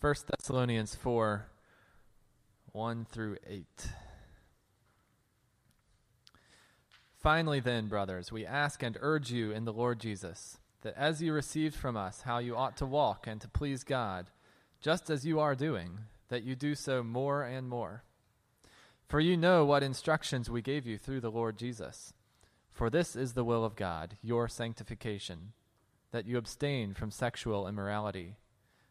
1 Thessalonians 4 1 through 8. Finally, then, brothers, we ask and urge you in the Lord Jesus that as you received from us how you ought to walk and to please God, just as you are doing, that you do so more and more. For you know what instructions we gave you through the Lord Jesus. For this is the will of God, your sanctification, that you abstain from sexual immorality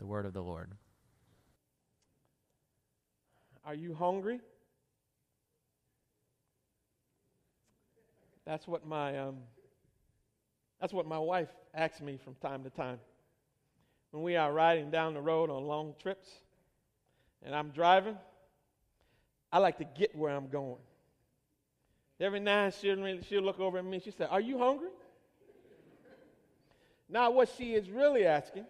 The word of the Lord. Are you hungry? That's what my um, that's what my wife asks me from time to time. When we are riding down the road on long trips and I'm driving, I like to get where I'm going. Every now and then she'll look over at me and she said, Are you hungry? Now, what she is really asking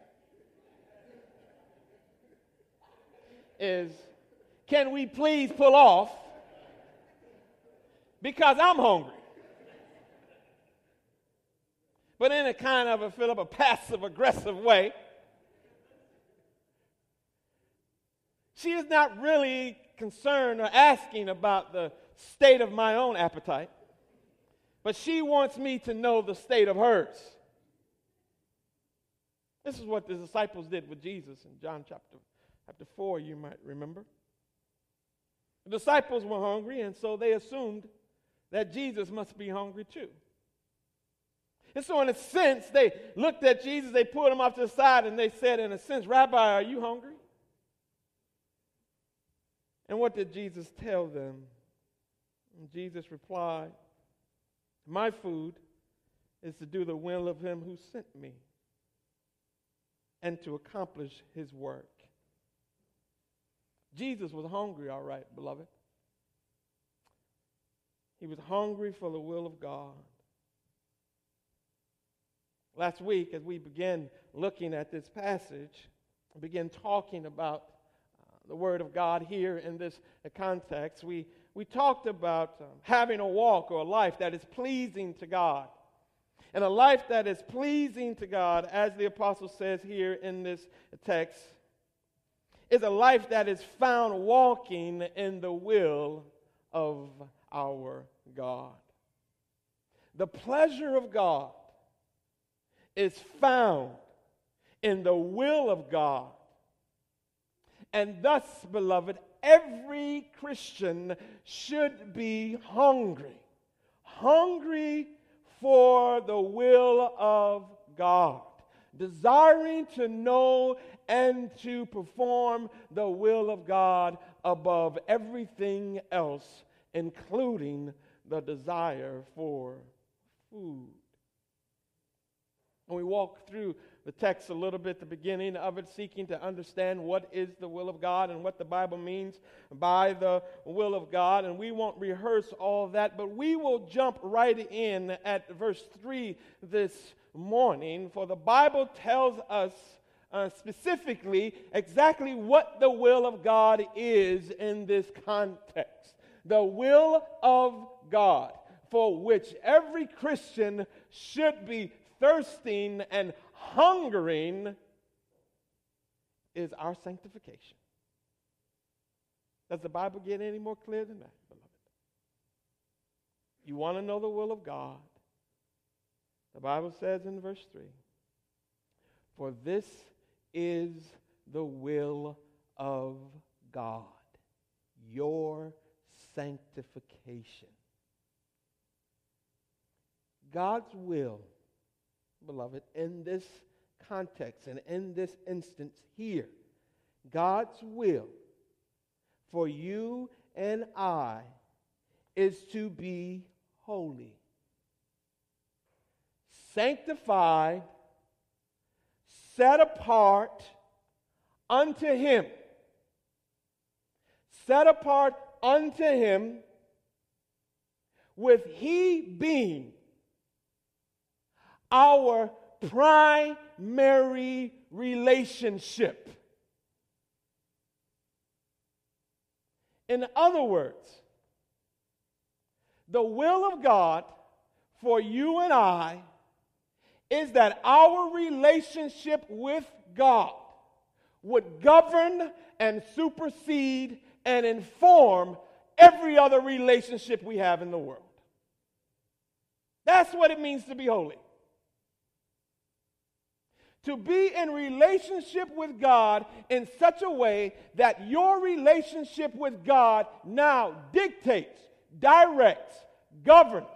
is can we please pull off? Because I'm hungry. But in a kind of a Philip, a passive aggressive way. She is not really concerned or asking about the state of my own appetite, but she wants me to know the state of hers. This is what the disciples did with Jesus in John chapter chapter 4, you might remember. The disciples were hungry, and so they assumed that Jesus must be hungry too. And so, in a sense, they looked at Jesus, they pulled him off to the side, and they said, in a sense, Rabbi, are you hungry? And what did Jesus tell them? And Jesus replied, My food is to do the will of him who sent me and to accomplish his work. Jesus was hungry, all right, beloved. He was hungry for the will of God. Last week, as we began looking at this passage, began talking about uh, the Word of God here in this context, we, we talked about um, having a walk or a life that is pleasing to God. And a life that is pleasing to God, as the apostle says here in this text, is a life that is found walking in the will of our God. The pleasure of God is found in the will of God. And thus, beloved, every Christian should be hungry, hungry for the will of God, desiring to know and to perform the will of God above everything else, including the desire for food. And we walk through the text a little bit, the beginning of it, seeking to understand what is the will of God and what the Bible means by the will of God. And we won't rehearse all that, but we will jump right in at verse 3 this morning, for the Bible tells us uh, specifically exactly what the will of God is in this context. The will of God for which every Christian should be thirsting and hungering is our sanctification. Does the Bible get any more clear than that, beloved? You want to know the will of God? The Bible says in verse 3 For this is the will of God, your sanctification. God's will, beloved, in this context and in this instance here, God's will for you and I is to be holy, sanctified set apart unto him, set apart unto him, with he being our primary relationship. In other words, the will of God for you and I is that our relationship with God would govern and supersede and inform every other relationship we have in the world. That's what it means to be holy. To be in relationship with God in such a way that your relationship with God now dictates, directs, governs,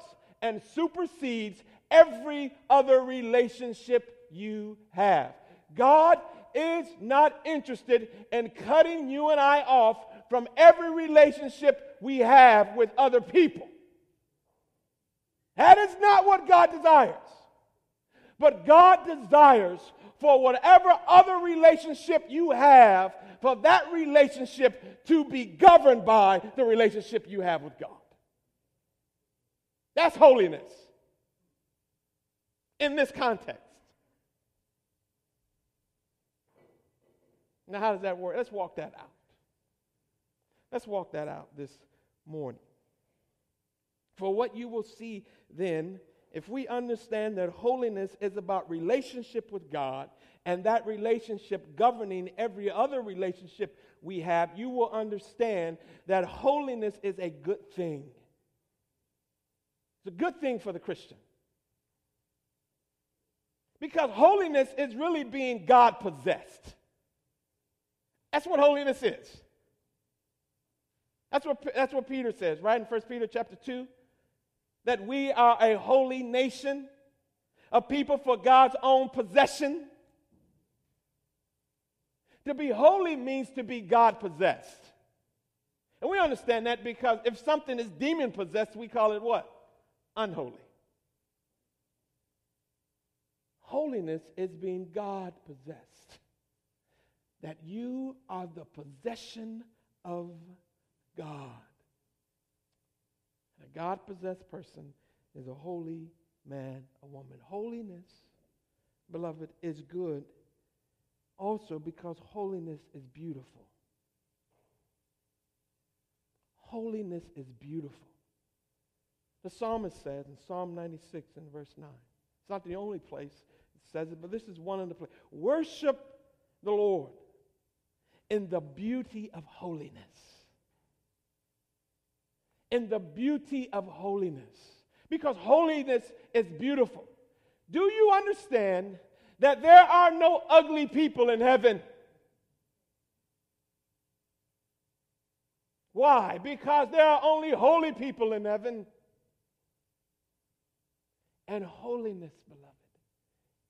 and supersedes every other relationship you have. God is not interested in cutting you and I off from every relationship we have with other people. That is not what God desires. But God desires for whatever other relationship you have, for that relationship to be governed by the relationship you have with God. That's holiness in this context. Now, how does that work? Let's walk that out. Let's walk that out this morning. For what you will see then, if we understand that holiness is about relationship with God and that relationship governing every other relationship we have, you will understand that holiness is a good thing. It's a good thing for the Christian. Because holiness is really being God possessed. That's what holiness is. That's what, that's what Peter says, right? In 1 Peter chapter 2, that we are a holy nation, a people for God's own possession. To be holy means to be God possessed. And we understand that because if something is demon possessed, we call it what? Unholy. Holiness is being God possessed. That you are the possession of God. A God possessed person is a holy man, a woman. Holiness, beloved, is good also because holiness is beautiful. Holiness is beautiful. The psalmist says in Psalm 96 and verse 9, it's not the only place it says it, but this is one of the places. Worship the Lord in the beauty of holiness. In the beauty of holiness. Because holiness is beautiful. Do you understand that there are no ugly people in heaven? Why? Because there are only holy people in heaven. And holiness, beloved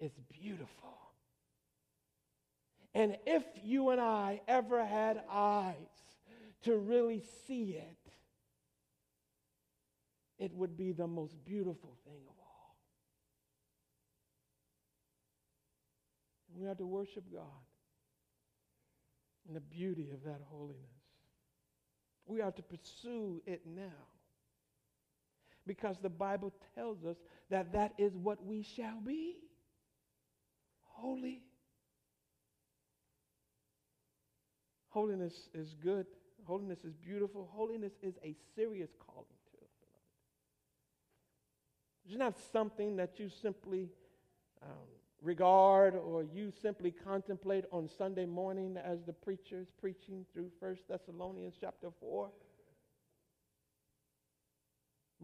is beautiful. And if you and I ever had eyes to really see it, it would be the most beautiful thing of all. We have to worship God in the beauty of that holiness. We are to pursue it now. Because the Bible tells us that that is what we shall be holy. Holiness is good. Holiness is beautiful. Holiness is a serious calling. It's not something that you simply um, regard or you simply contemplate on Sunday morning as the preacher is preaching through First Thessalonians chapter 4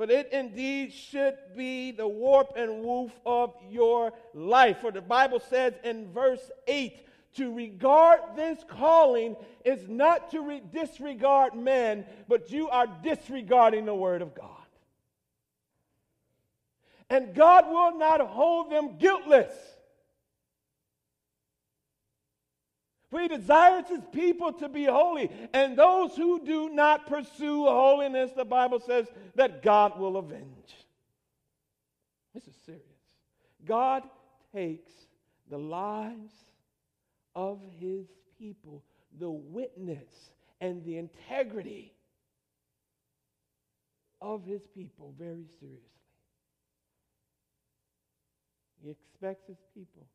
but it indeed should be the warp and woof of your life. For the Bible says in verse 8, to regard this calling is not to re- disregard men, but you are disregarding the Word of God. And God will not hold them guiltless. For he desires his people to be holy. And those who do not pursue holiness, the Bible says that God will avenge. This is serious. God takes the lives of his people the witness and the integrity of his people very seriously. He expects his people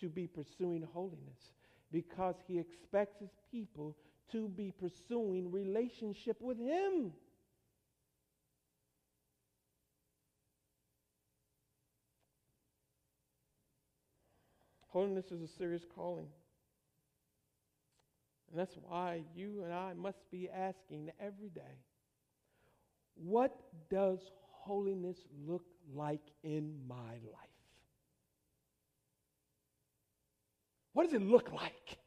to be pursuing holiness because he expects his people to be pursuing relationship with him. Holiness is a serious calling. And that's why you and I must be asking every day what does holiness look like in my life? What does it look like?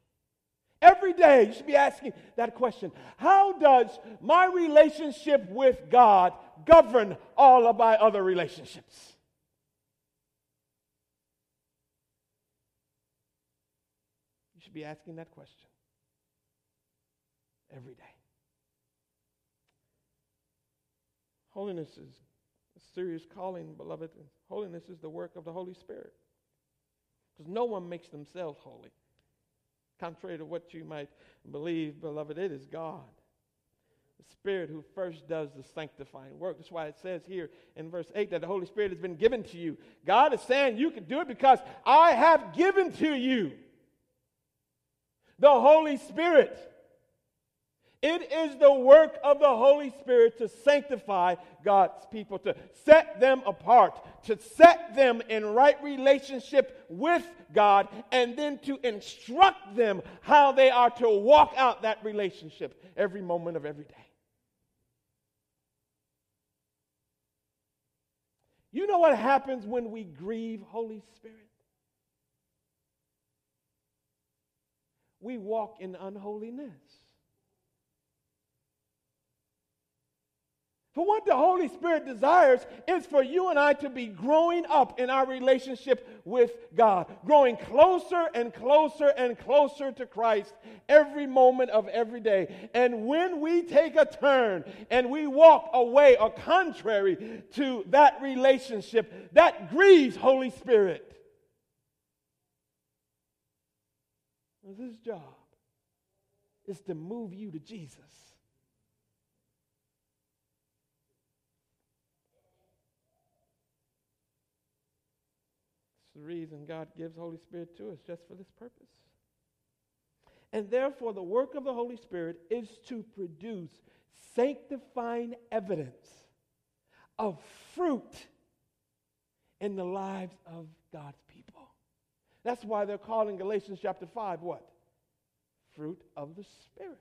Every day you should be asking that question. How does my relationship with God govern all of my other relationships? You should be asking that question every day. Holiness is a serious calling, beloved. Holiness is the work of the Holy Spirit. Because no one makes themselves holy. Contrary to what you might believe, beloved, it is God. The Spirit who first does the sanctifying work. That's why it says here in verse 8 that the Holy Spirit has been given to you. God is saying you can do it because I have given to you the Holy Spirit. It is the work of the Holy Spirit to sanctify God's people, to set them apart, to set them in right relationship with God, and then to instruct them how they are to walk out that relationship every moment of every day. You know what happens when we grieve Holy Spirit? We walk in unholiness. For what the Holy Spirit desires is for you and I to be growing up in our relationship with God, growing closer and closer and closer to Christ every moment of every day. And when we take a turn and we walk away or contrary to that relationship, that grieves Holy Spirit. His job is to move you to Jesus. The reason God gives Holy Spirit to us, just for this purpose. And therefore, the work of the Holy Spirit is to produce sanctifying evidence of fruit in the lives of God's people. That's why they're calling Galatians chapter 5 what? Fruit of the Spirit.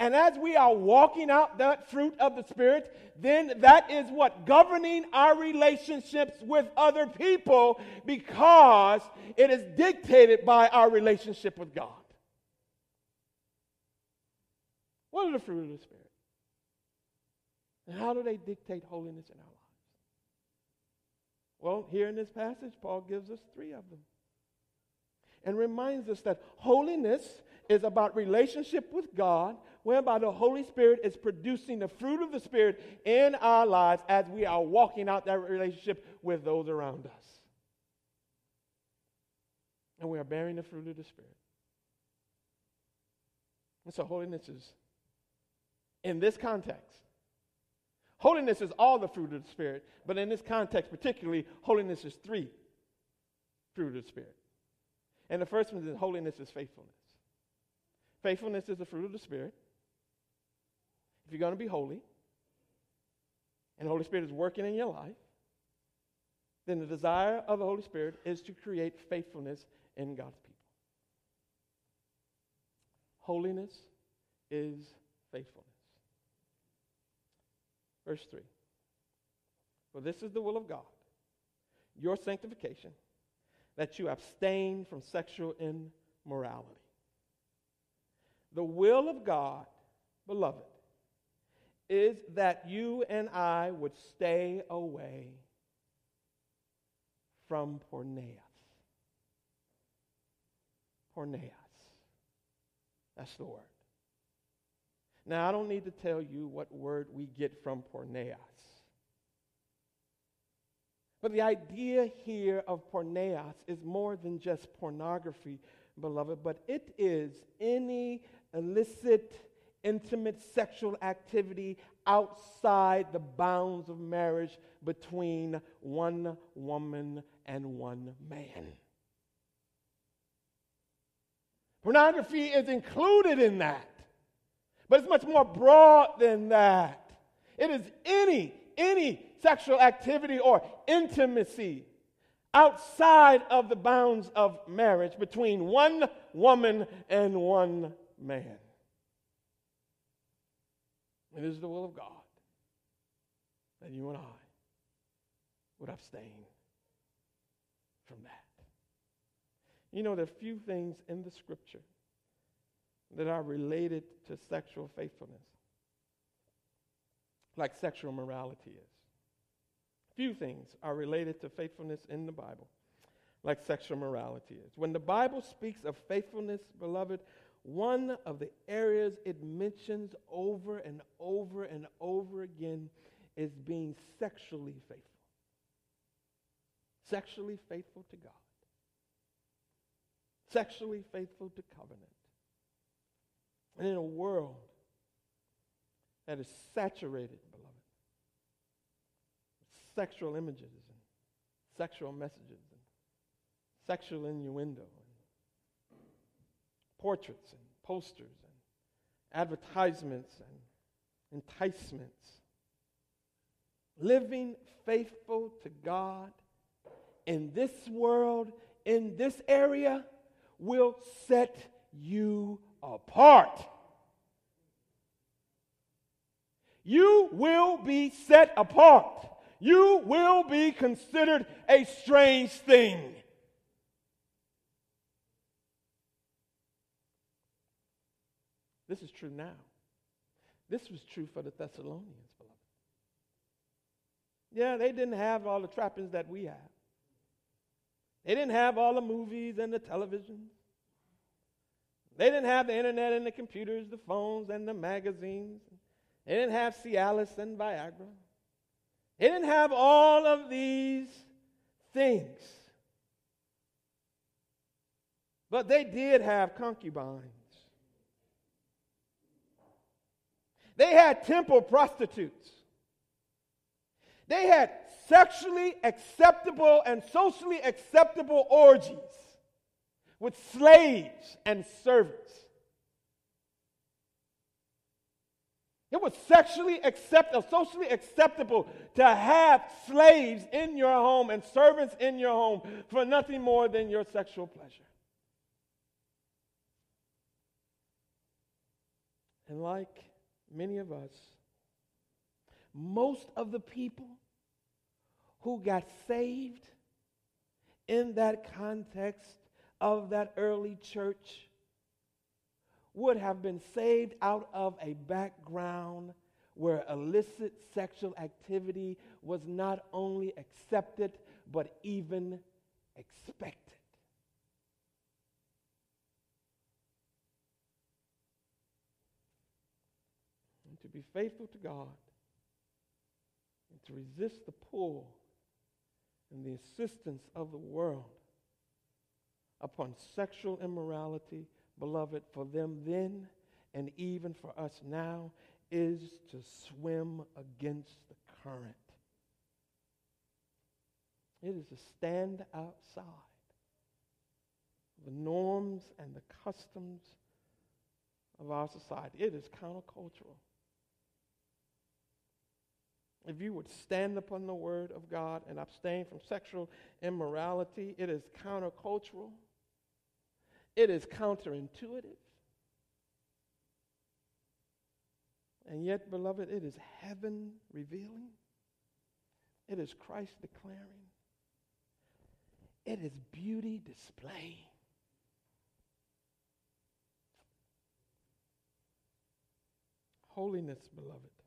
And as we are walking out that fruit of the Spirit, then that is what governing our relationships with other people because it is dictated by our relationship with God. What are the fruit of the Spirit? And how do they dictate holiness in our lives? Well, here in this passage, Paul gives us three of them and reminds us that holiness is about relationship with God, whereby the Holy Spirit is producing the fruit of the Spirit in our lives as we are walking out that relationship with those around us. And we are bearing the fruit of the Spirit. And so, holiness is, in this context, holiness is all the fruit of the Spirit, but in this context, particularly, holiness is three fruit of the Spirit. And the first one is holiness is faithfulness. Faithfulness is the fruit of the Spirit. If you're going to be holy, and the Holy Spirit is working in your life, then the desire of the Holy Spirit is to create faithfulness in God's people. Holiness is faithfulness. Verse 3 For this is the will of God, your sanctification, that you abstain from sexual immorality. The will of God, beloved, is that you and I would stay away from porneas. Porneas. That's the word. Now, I don't need to tell you what word we get from porneas. But the idea here of porneas is more than just pornography, beloved, but it is any illicit, intimate sexual activity outside the bounds of marriage between one woman and one man. Pornography is included in that, but it's much more broad than that. It is any, any sexual activity or intimacy outside of the bounds of marriage between one woman and one man. It is the will of God that you and I would abstain from that. You know, there are few things in the scripture that are related to sexual faithfulness, like sexual morality is. Few things are related to faithfulness in the Bible, like sexual morality is. When the Bible speaks of faithfulness, beloved, one of the areas it mentions over and over and over again is being sexually faithful. Sexually faithful to God. Sexually faithful to covenant. And in a world that is saturated, beloved, with sexual images and sexual messages and sexual innuendo portraits and posters and advertisements and enticements. Living faithful to God in this world, in this area, will set you apart. You will be set apart. You will be considered a strange thing. This is true now. This was true for the Thessalonians, beloved. Yeah, they didn't have all the trappings that we have. They didn't have all the movies and the televisions. They didn't have the internet and the computers, the phones and the magazines. They didn't have Cialis and Viagra. They didn't have all of these things. But they did have concubines. They had temple prostitutes. They had sexually acceptable and socially acceptable orgies with slaves and servants. It was sexually acceptable, uh, socially acceptable to have slaves in your home and servants in your home for nothing more than your sexual pleasure. And like many of us, most of the people who got saved in that context of that early church would have been saved out of a background where illicit sexual activity was not only accepted but even expected. Be faithful to God and to resist the pull and the assistance of the world upon sexual immorality, beloved, for them then and even for us now, is to swim against the current. It is to stand outside the norms and the customs of our society. It is countercultural. If you would stand upon the word of God and abstain from sexual immorality, it is countercultural. It is counterintuitive. And yet, beloved, it is heaven revealing. It is Christ declaring. It is beauty displaying. Holiness, beloved,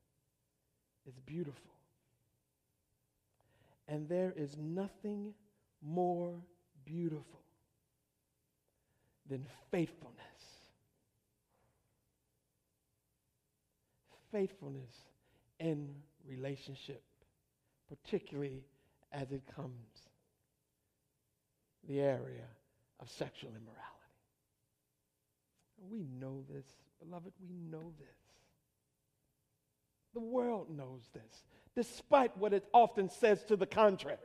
is beautiful. And there is nothing more beautiful than faithfulness. Faithfulness in relationship, particularly as it comes the area of sexual immorality. We know this. Beloved, we know this. The world knows this, despite what it often says to the contrary.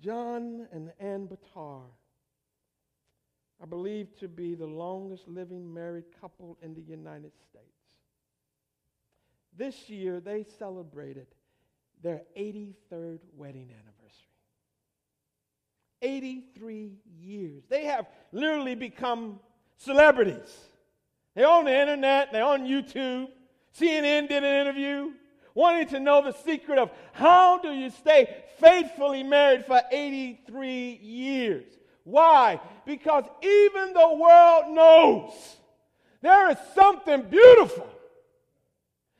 John and Anne Betar are believed to be the longest living married couple in the United States. This year, they celebrated their 83rd wedding anniversary. 83 years. They have literally become celebrities. They're on the internet, they're on YouTube. CNN did an interview wanting to know the secret of how do you stay faithfully married for 83 years. Why? Because even the world knows there is something beautiful.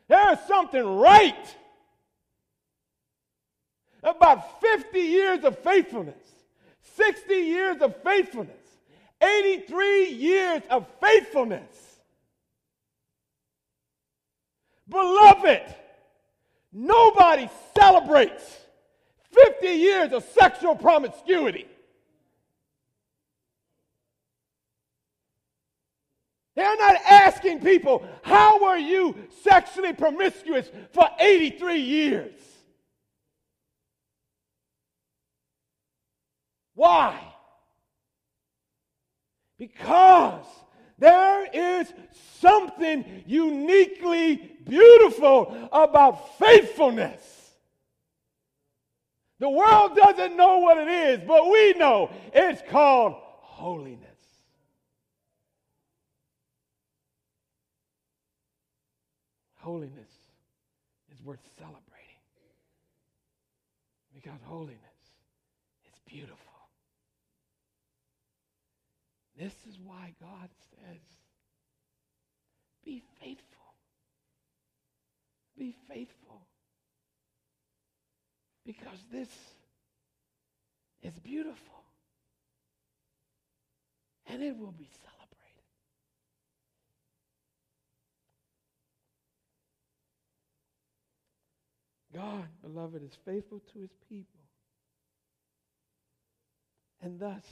There is something right about 50 years of faithfulness, 60 years of faithfulness, 83 years of faithfulness. Beloved, nobody celebrates 50 years of sexual promiscuity. They're not asking people, how were you sexually promiscuous for 83 years? Why? Because there is something uniquely beautiful about faithfulness. The world doesn't know what it is, but we know it's called holiness. Holiness is worth celebrating because holiness is beautiful. This is why God says, be faithful. Be faithful. Because this is beautiful. And it will be celebrated. God, beloved, is faithful to his people. And thus,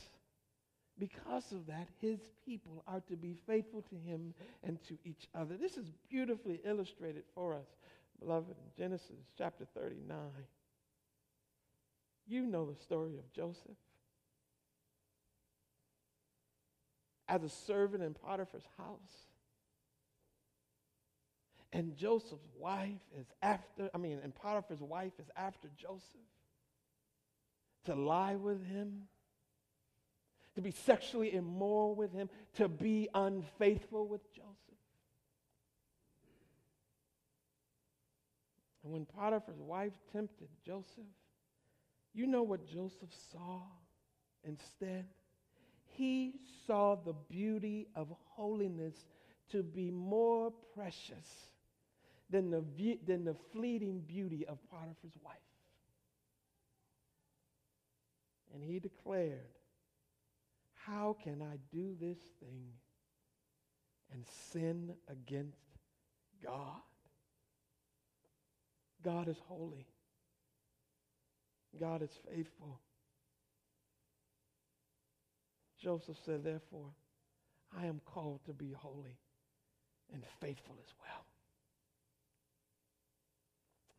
because of that, his people are to be faithful to him and to each other. This is beautifully illustrated for us, beloved, in Genesis chapter 39. You know the story of Joseph. As a servant in Potiphar's house. And Joseph's wife is after, I mean, and Potiphar's wife is after Joseph to lie with him to be sexually immoral with him, to be unfaithful with Joseph. And when Potiphar's wife tempted Joseph, you know what Joseph saw instead? He saw the beauty of holiness to be more precious than the, than the fleeting beauty of Potiphar's wife. And he declared, how can I do this thing and sin against God? God is holy. God is faithful. Joseph said, Therefore, I am called to be holy and faithful as well.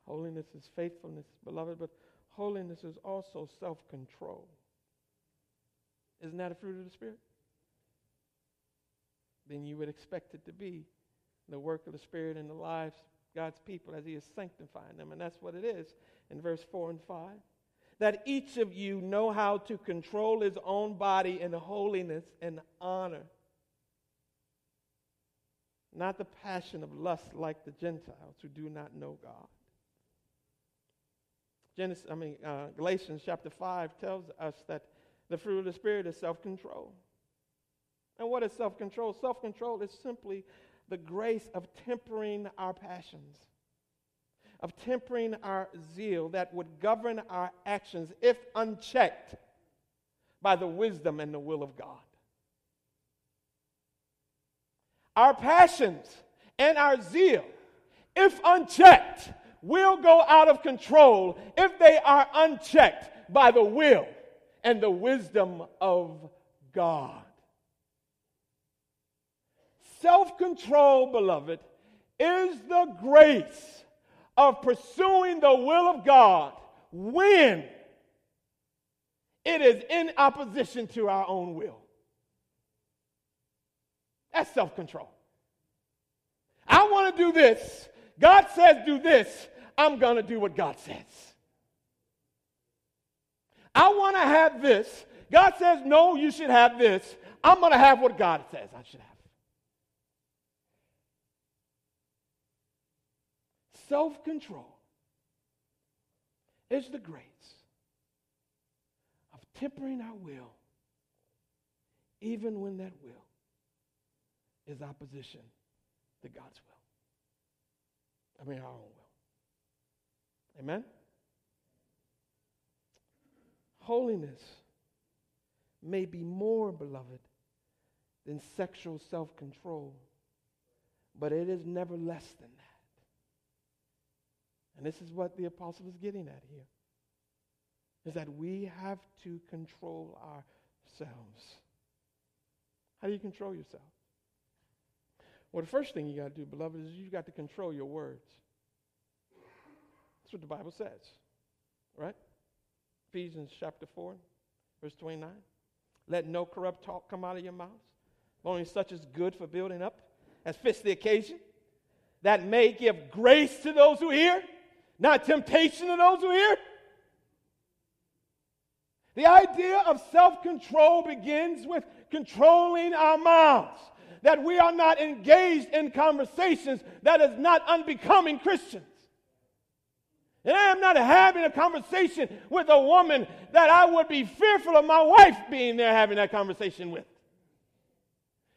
Holiness is faithfulness, beloved, but holiness is also self control. Isn't that a fruit of the Spirit? Then you would expect it to be the work of the Spirit in the lives of God's people as He is sanctifying them. And that's what it is in verse 4 and 5. That each of you know how to control his own body in holiness and honor, not the passion of lust like the Gentiles who do not know God. Genesis, I mean, uh, Galatians chapter 5 tells us that the fruit of the Spirit is self control. And what is self control? Self control is simply the grace of tempering our passions, of tempering our zeal that would govern our actions if unchecked by the wisdom and the will of God. Our passions and our zeal, if unchecked, will go out of control if they are unchecked by the will and the wisdom of God. self control, beloved, is the grace of pursuing the will of God when it is in opposition to our own will. That's self control. I want to do this. God says do this. I'm going to do what God says. I want to have this. God says, no, you should have this. I'm going to have what God says I should have. Self control is the grace of tempering our will, even when that will is opposition to God's will. I mean, our own will. Amen? Holiness may be more, beloved, than sexual self control, but it is never less than that. And this is what the apostle is getting at here. Is that we have to control ourselves. How do you control yourself? Well, the first thing you got to do, beloved, is you got to control your words. That's what the Bible says, right? Ephesians chapter 4, verse 29. Let no corrupt talk come out of your mouths, only such as good for building up, as fits the occasion, that may give grace to those who hear not temptation to those who hear. The idea of self control begins with controlling our mouths, that we are not engaged in conversations that is not unbecoming Christians. And I am not having a conversation with a woman that I would be fearful of my wife being there having that conversation with.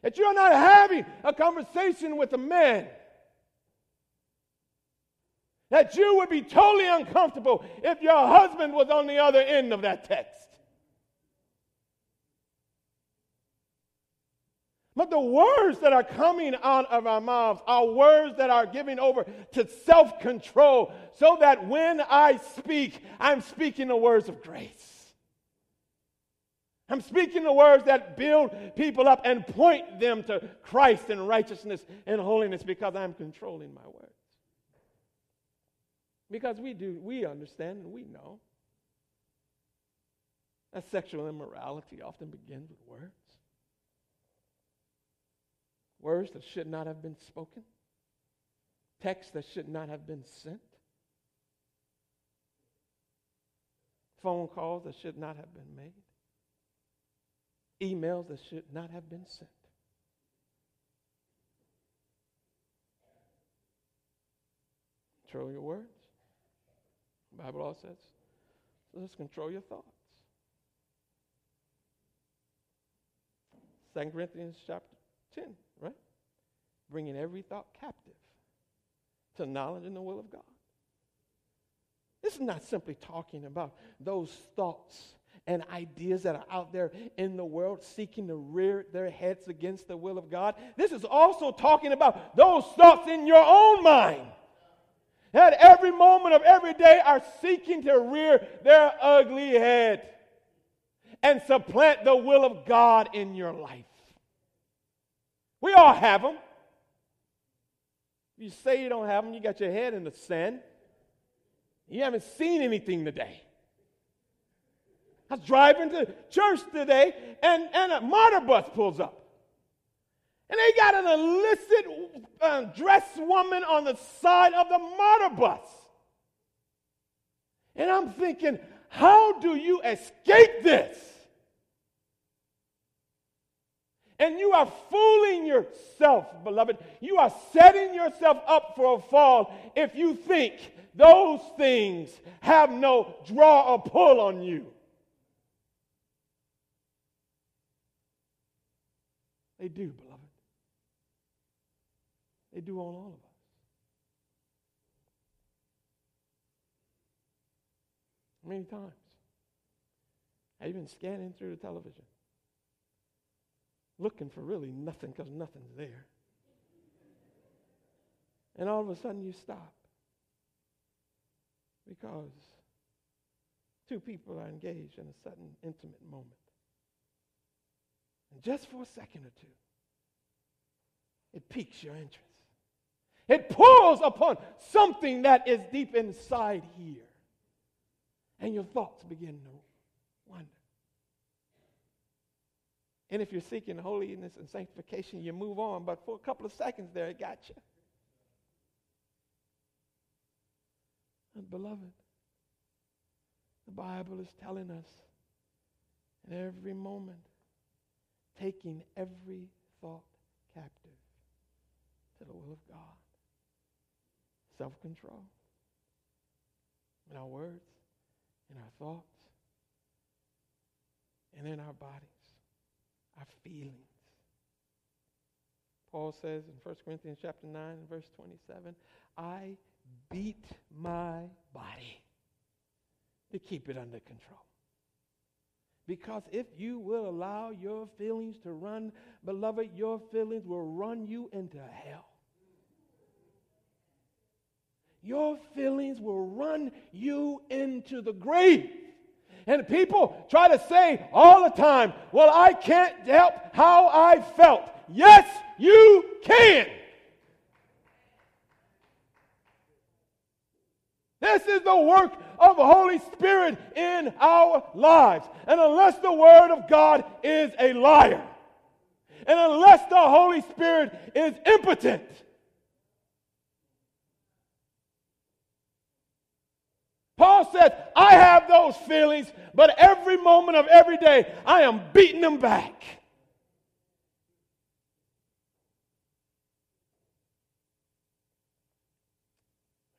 That you're not having a conversation with a man that you would be totally uncomfortable if your husband was on the other end of that text. But the words that are coming out of our mouths are words that are giving over to self control so that when I speak, I'm speaking the words of grace. I'm speaking the words that build people up and point them to Christ and righteousness and holiness because I'm controlling my words. Because we do, we understand and we know that sexual immorality often begins with words. Words that should not have been spoken, texts that should not have been sent, phone calls that should not have been made, emails that should not have been sent. Control your words. The Bible all says. So let's control your thoughts. 2 Corinthians chapter 10, right? Bringing every thought captive to knowledge and the will of God. This is not simply talking about those thoughts and ideas that are out there in the world seeking to rear their heads against the will of God. This is also talking about those thoughts in your own mind at every moment of every day are seeking to rear their ugly head and supplant the will of God in your life. We all have them. You say you don't have them, you got your head in the sand. You haven't seen anything today. I was driving to church today, and, and a MARTA bus pulls up. And they got an illicit uh, dressed woman on the side of the MARTA bus. And I'm thinking, how do you escape this? And you are fooling yourself, beloved. You are setting yourself up for a fall if you think those things have no draw or pull on you. They do, beloved. They do on all of us. Many times. I've been scanning through the television, looking for really nothing because nothing's there. And all of a sudden you stop because two people are engaged in a sudden intimate moment. And just for a second or two, it piques your interest. It pulls upon something that is deep inside here. And your thoughts begin to wonder. And if you're seeking holiness and sanctification, you move on. But for a couple of seconds there, it got you. And beloved, the Bible is telling us in every moment, taking every thought captive to the will of God. Self control in our words, in our thoughts, and in our bodies, our feelings. Paul says in 1 Corinthians chapter 9 verse 27, I beat my body to keep it under control. Because if you will allow your feelings to run, beloved, your feelings will run you into hell. Your feelings will run you into the grave. And people try to say all the time, well, I can't help how I felt. Yes, you can. This is the work of the Holy Spirit in our lives. And unless the Word of God is a liar, and unless the Holy Spirit is impotent, Paul says, I have those feelings, but every moment of every day, I am beating them back.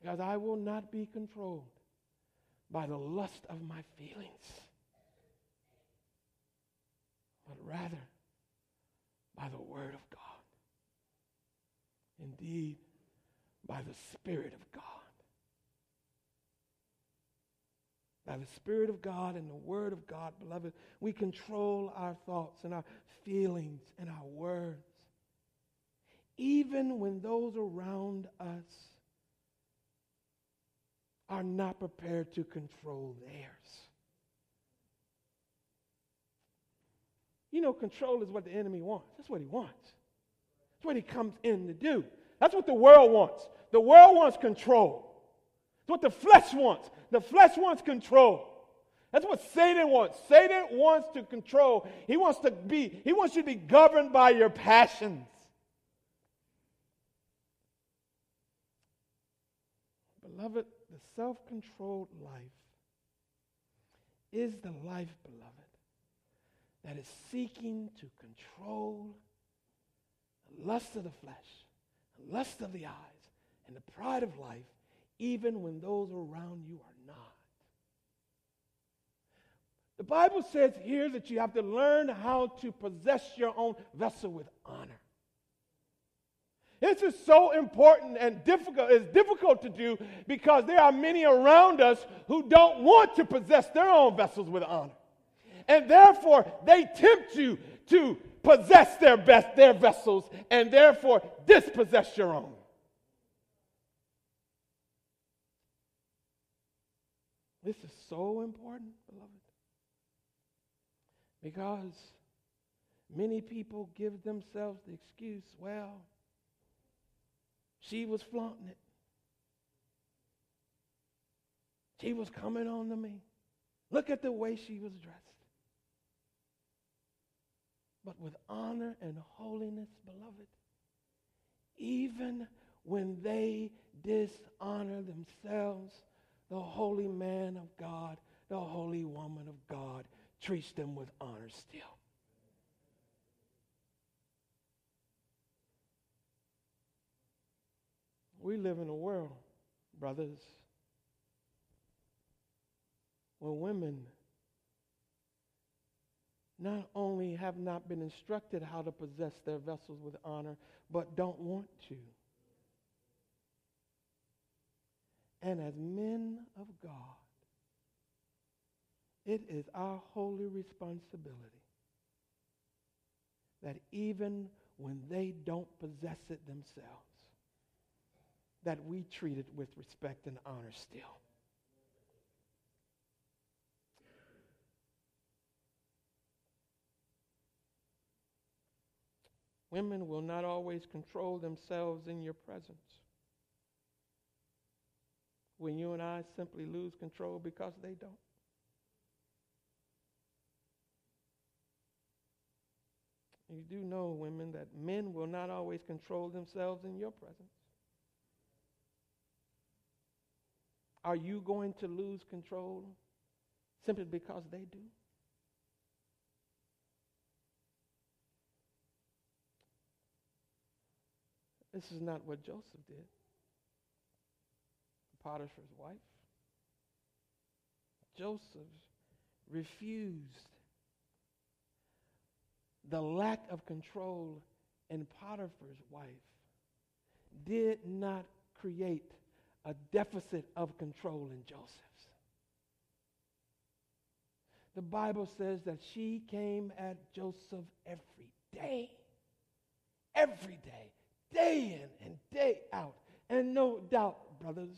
Because I will not be controlled by the lust of my feelings, but rather by the Word of God. Indeed, by the Spirit of God. By the Spirit of God and the Word of God, beloved, we control our thoughts and our feelings and our words. Even when those around us are not prepared to control theirs. You know, control is what the enemy wants. That's what he wants. That's what he comes in to do. That's what the world wants. The world wants control. What the flesh wants. The flesh wants control. That's what Satan wants. Satan wants to control. He wants to be, he wants you to be governed by your passions. Beloved, the self controlled life is the life, beloved, that is seeking to control the lust of the flesh, the lust of the eyes, and the pride of life, even when those around you are not. The Bible says here that you have to learn how to possess your own vessel with honor. This is so important and difficult. It's difficult to do because there are many around us who don't want to possess their own vessels with honor. And therefore, they tempt you to possess their best their vessels and therefore dispossess your own. This is so important, beloved. Because many people give themselves the excuse, well, she was flaunting it. She was coming on to me. Look at the way she was dressed. But with honor and holiness, beloved, even when they dishonor themselves, the holy man of God, the holy woman of God treats them with honor still. We live in a world, brothers, where women not only have not been instructed how to possess their vessels with honor, but don't want to. And as men of God, it is our holy responsibility that even when they don't possess it themselves, that we treat it with respect and honor still. women will not always control themselves in your presence. When you and I simply lose control because they don't. You do know, women, that men will not always control themselves in your presence. Are you going to lose control simply because they do? This is not what Joseph did. Potiphar's wife. Joseph refused the lack of control in Potiphar's wife did not create a deficit of control in Joseph's. The Bible says that she came at Joseph every day. Every day. Day in and day out. And no doubt, brothers,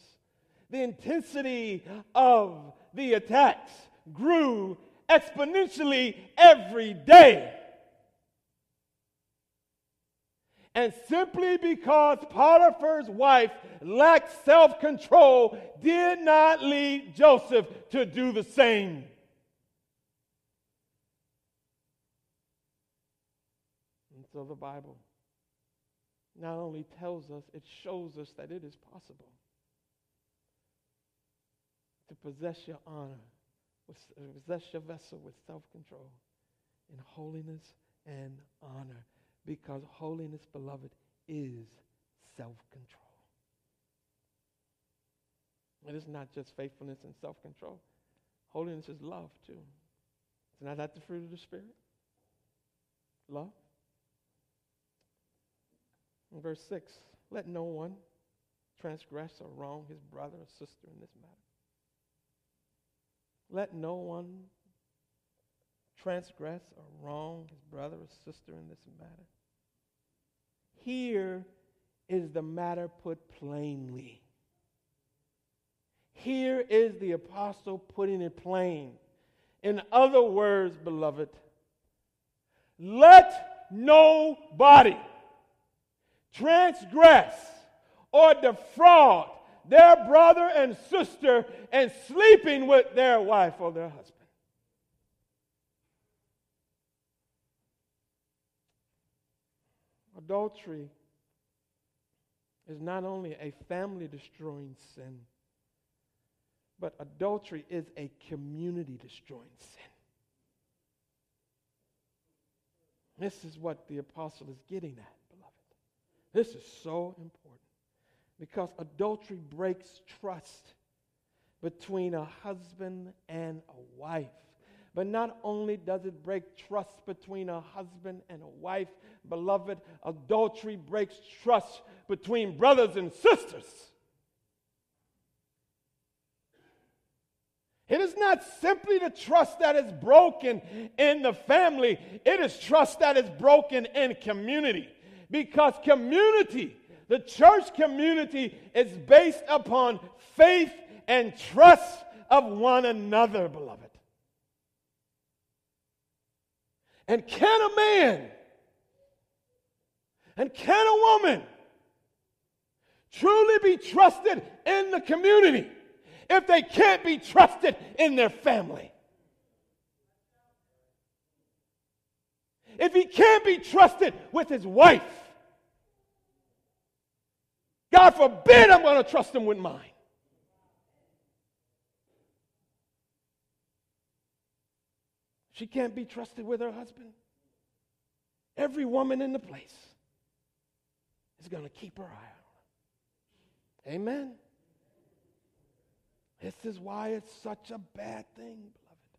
the intensity of the attacks grew exponentially every day. And simply because Potiphar's wife lacked self control did not lead Joseph to do the same. And so the Bible not only tells us, it shows us that it is possible to possess your honor, possess your vessel with self control in holiness and honor because holiness, beloved, is self control. It is not just faithfulness and self control, holiness is love too. Is not that the fruit of the Spirit? Love. In verse 6, let no one transgress or wrong his brother or sister in this matter. Let no one transgress or wrong his brother or sister in this matter. Here is the matter put plainly. Here is the apostle putting it plain. In other words, beloved, let nobody transgress or defraud their brother and sister and sleeping with their wife or their husband. Adultery is not only a family destroying sin, but adultery is a community destroying sin. This is what the apostle is getting at, beloved. This is so important because adultery breaks trust between a husband and a wife. But not only does it break trust between a husband and a wife, beloved, adultery breaks trust between brothers and sisters. It is not simply the trust that is broken in the family, it is trust that is broken in community. Because community, the church community, is based upon faith and trust of one another, beloved. And can a man and can a woman truly be trusted in the community if they can't be trusted in their family? If he can't be trusted with his wife, God forbid I'm going to trust him with mine. She can't be trusted with her husband. Every woman in the place is going to keep her eye on her. Amen. This is why it's such a bad thing, beloved.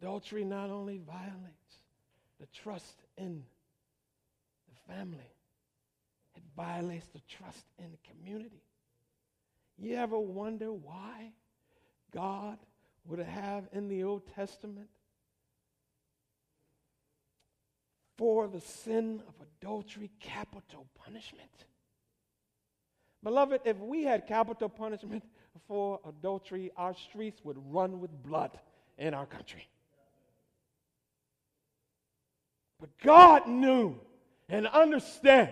Adultery not only violates the trust in family, it violates the trust in the community. You ever wonder why God would have in the Old Testament for the sin of adultery capital punishment. Beloved, if we had capital punishment for adultery, our streets would run with blood in our country. But God knew and understand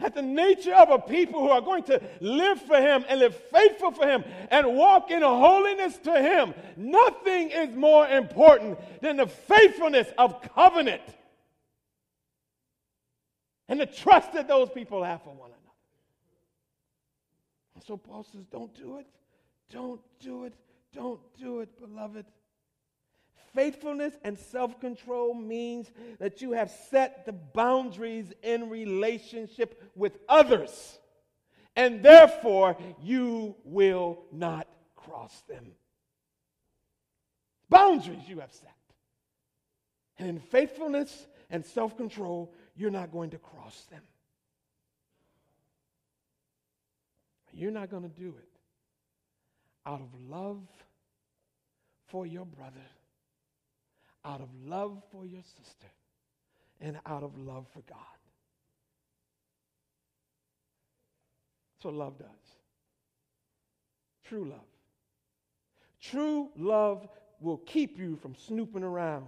that the nature of a people who are going to live for Him and live faithful for Him and walk in holiness to Him, nothing is more important than the faithfulness of covenant and the trust that those people have for one another. And so Paul says, Don't do it. Don't do it. Don't do it, beloved. Faithfulness and self control means that you have set the boundaries in relationship with others, and therefore you will not cross them. Boundaries you have set. And in faithfulness and self control, you're not going to cross them. You're not going to do it out of love for your brother out of love for your sister and out of love for God. That's what love does. True love. True love will keep you from snooping around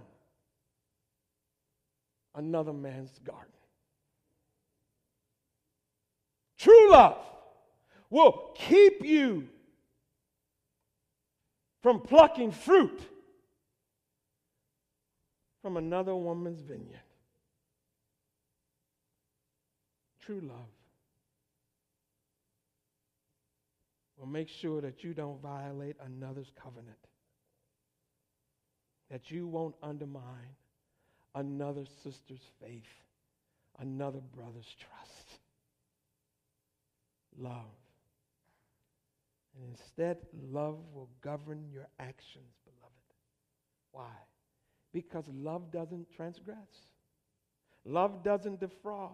another man's garden. True love will keep you from plucking fruit from another woman's vineyard. True love will make sure that you don't violate another's covenant, that you won't undermine another sister's faith, another brother's trust. Love. And instead, love will govern your actions, beloved. Why? Because love doesn't transgress, love doesn't defraud,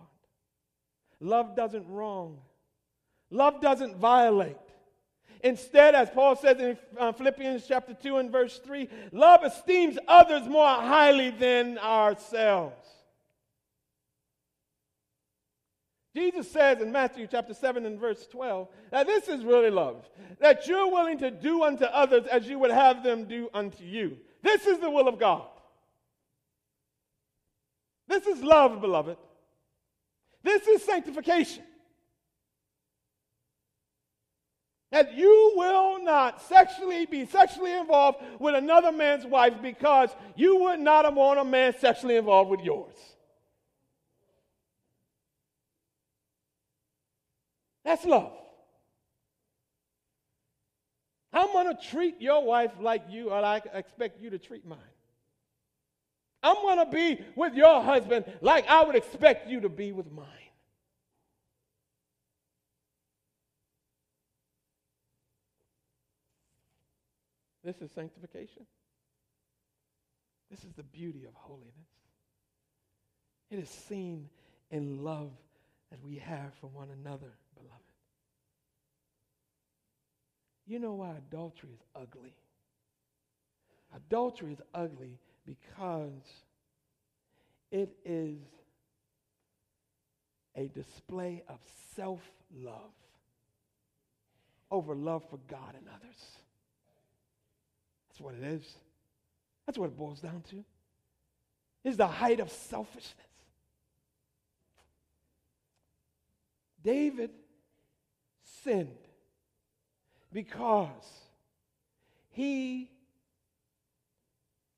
love doesn't wrong, love doesn't violate. Instead, as Paul says in uh, Philippians chapter 2 and verse 3, love esteems others more highly than ourselves. Jesus says in Matthew chapter 7 and verse 12 that this is really love, that you're willing to do unto others as you would have them do unto you. This is the will of God. This is love, beloved. This is sanctification. That you will not sexually be sexually involved with another man's wife because you would not have want a man sexually involved with yours. That's love. I'm going to treat your wife like you, or I expect you to treat mine. I'm going to be with your husband like I would expect you to be with mine. This is sanctification. This is the beauty of holiness. It is seen in love that we have for one another, beloved. You know why adultery is ugly? Adultery is ugly because it is a display of self love over love for God and others. That's what it is. That's what it boils down to. It's the height of selfishness. David sinned because he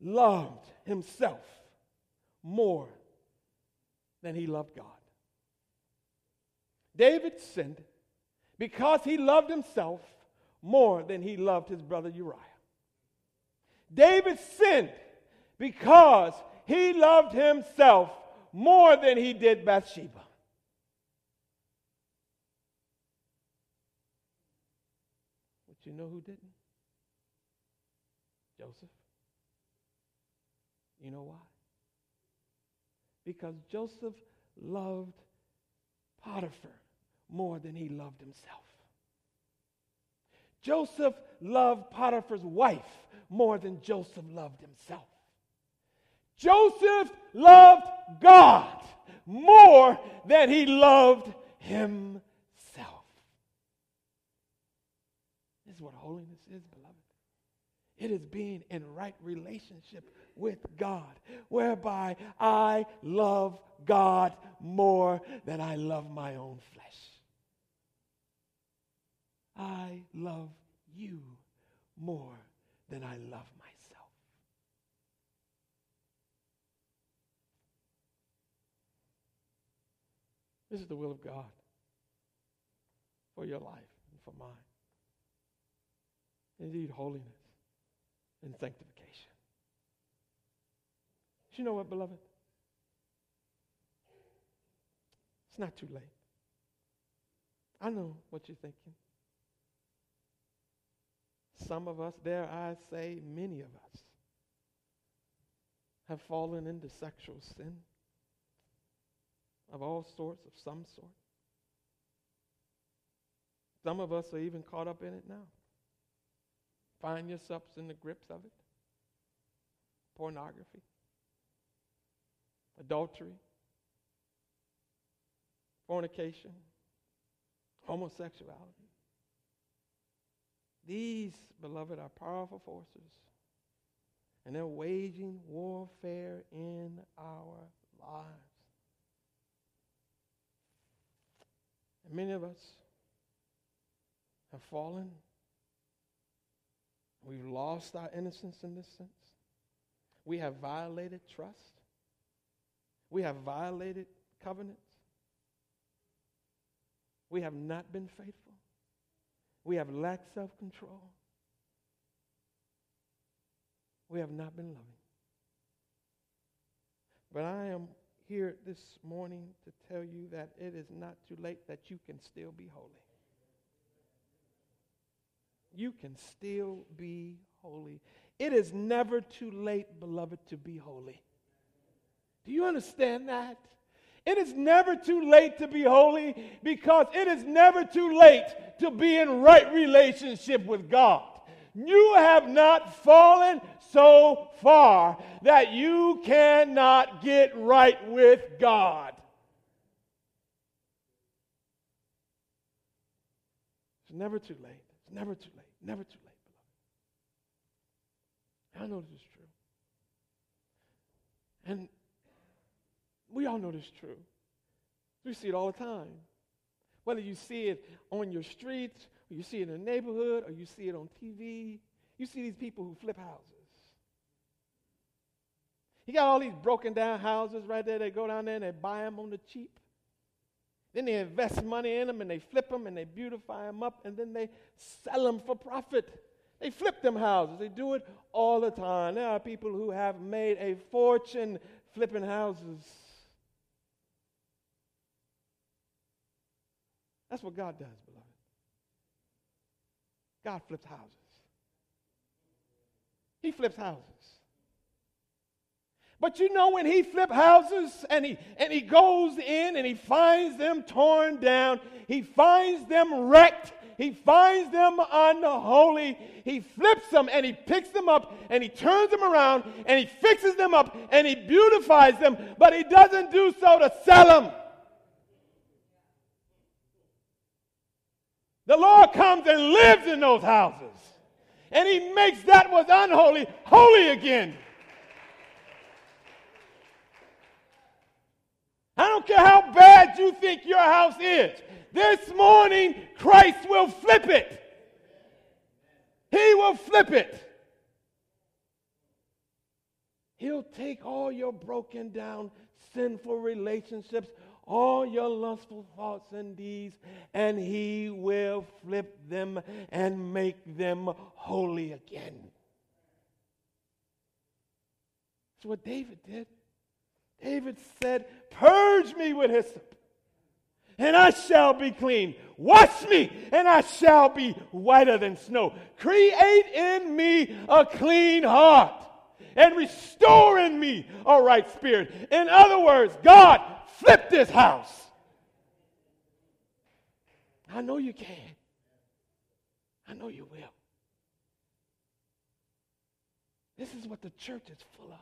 loved himself more than he loved God. David sinned because he loved himself more than he loved his brother Uriah. David sinned because he loved himself more than he did Bathsheba. But you know who didn't? Joseph. You know why? Because Joseph loved Potiphar more than he loved himself. Joseph loved Potiphar's wife more than Joseph loved himself. Joseph loved God more than he loved himself. This is what holiness is, beloved. It is being in right relationship with God, whereby I love God more than I love my own flesh. I love you more than I love myself. This is the will of God for your life and for mine. Indeed, holiness and sanctification. But you know what, beloved? It's not too late. I know what you're thinking. Some of us, dare I say, many of us, have fallen into sexual sin of all sorts, of some sort. Some of us are even caught up in it now. Find yourselves in the grips of it. Pornography, adultery, fornication, homosexuality. These, beloved, are powerful forces, and they're waging warfare in our lives. And many of us have fallen. We've lost our innocence in this sense. We have violated trust. We have violated covenants. We have not been faithful. We have lacked self control. We have not been loving. But I am here this morning to tell you that it is not too late that you can still be holy. You can still be holy. It is never too late, beloved, to be holy. Do you understand that? It is never too late to be holy because it is never too late to be in right relationship with God. You have not fallen so far that you cannot get right with God. It's never too late. It's never too late. Never too late, beloved. I know this is true. And we all know this is true. We see it all the time. Whether you see it on your streets, or you see it in a neighborhood, or you see it on TV, you see these people who flip houses. You got all these broken down houses right there. They go down there and they buy them on the cheap. Then they invest money in them and they flip them and they beautify them up and then they sell them for profit. They flip them houses. They do it all the time. There are people who have made a fortune flipping houses. That's what God does, beloved. God flips houses. He flips houses. But you know when he flips houses and he and he goes in and he finds them torn down, he finds them wrecked, he finds them unholy, he flips them and he picks them up and he turns them around and he fixes them up and he beautifies them, but he doesn't do so to sell them. The Lord comes and lives in those houses. And he makes that was unholy holy again. I don't care how bad you think your house is. This morning, Christ will flip it. He will flip it. He'll take all your broken down, sinful relationships, all your lustful thoughts and deeds, and He will flip them and make them holy again. That's what David did. David said, Purge me with hyssop, and I shall be clean. Wash me, and I shall be whiter than snow. Create in me a clean heart, and restore in me a right spirit. In other words, God, flip this house. I know you can. I know you will. This is what the church is full of.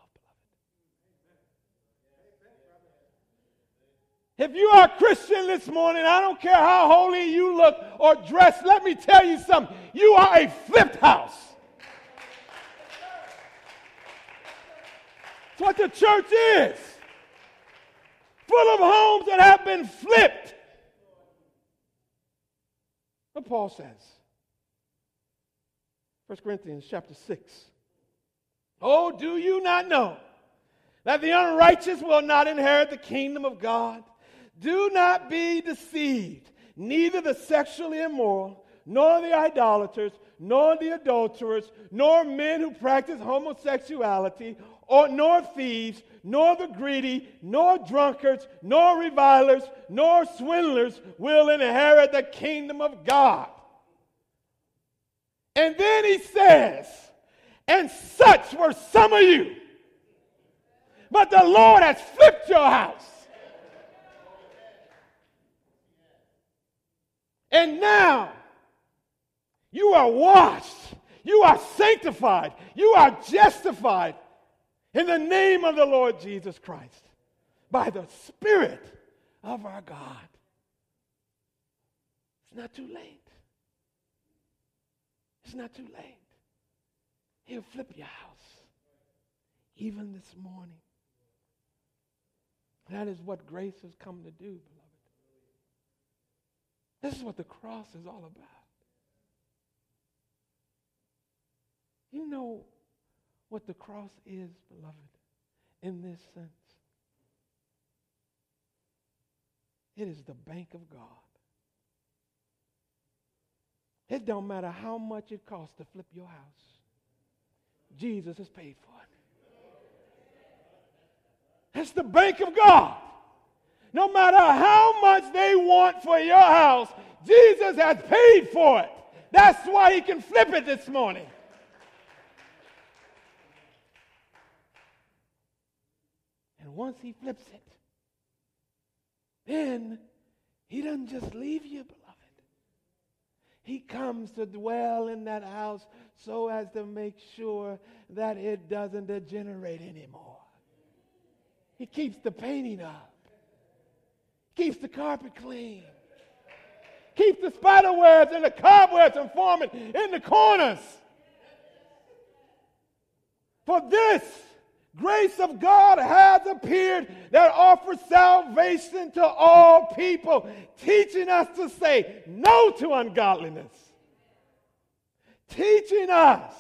If you are a Christian this morning, I don't care how holy you look or dress, let me tell you something. You are a flipped house. What the church is full of homes that have been flipped. What Paul says. 1 Corinthians chapter 6. Oh, do you not know that the unrighteous will not inherit the kingdom of God? Do not be deceived. Neither the sexually immoral, nor the idolaters, nor the adulterers, nor men who practice homosexuality, or nor thieves, nor the greedy, nor drunkards, nor revilers, nor swindlers will inherit the kingdom of God. And then he says, and such were some of you. But the Lord has flipped your house. And now you are washed, you are sanctified, you are justified in the name of the Lord Jesus Christ by the Spirit of our God. It's not too late. It's not too late. He'll flip your house even this morning. That is what grace has come to do, beloved. This is what the cross is all about. You know what the cross is, beloved, in this sense. It is the bank of God. It don't matter how much it costs to flip your house. Jesus has paid for it. It's the bank of God. No matter how much they want for your house, Jesus has paid for it. That's why he can flip it this morning. Once he flips it, then he doesn't just leave you, beloved. He comes to dwell in that house so as to make sure that it doesn't degenerate anymore. He keeps the painting up, keeps the carpet clean, keeps the spider webs and the cobwebs from forming in the corners. For this grace of God has appeared that offers salvation to all people, teaching us to say no to ungodliness, teaching us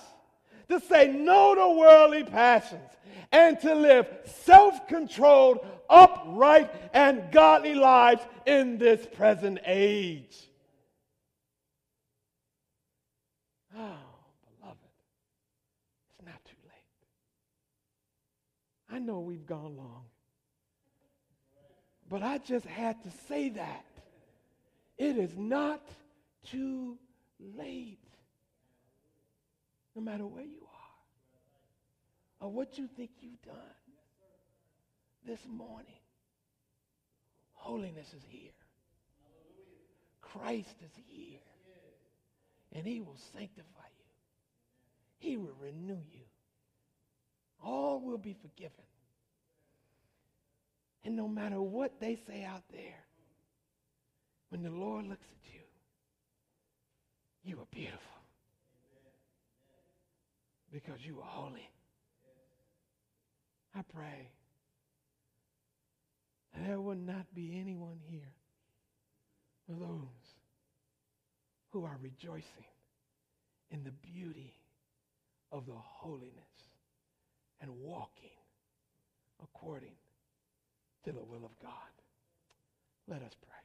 to say no to worldly passions, and to live self controlled, upright, and godly lives in this present age. Oh. I know we've gone long. But I just had to say that. It is not too late. No matter where you are or what you think you've done this morning, holiness is here. Christ is here. And he will sanctify you. He will renew you. All will be forgiven. And no matter what they say out there, when the Lord looks at you, you are beautiful. Because you are holy. I pray that there will not be anyone here of those who are rejoicing in the beauty of the holiness and walking according to the will of God. Let us pray.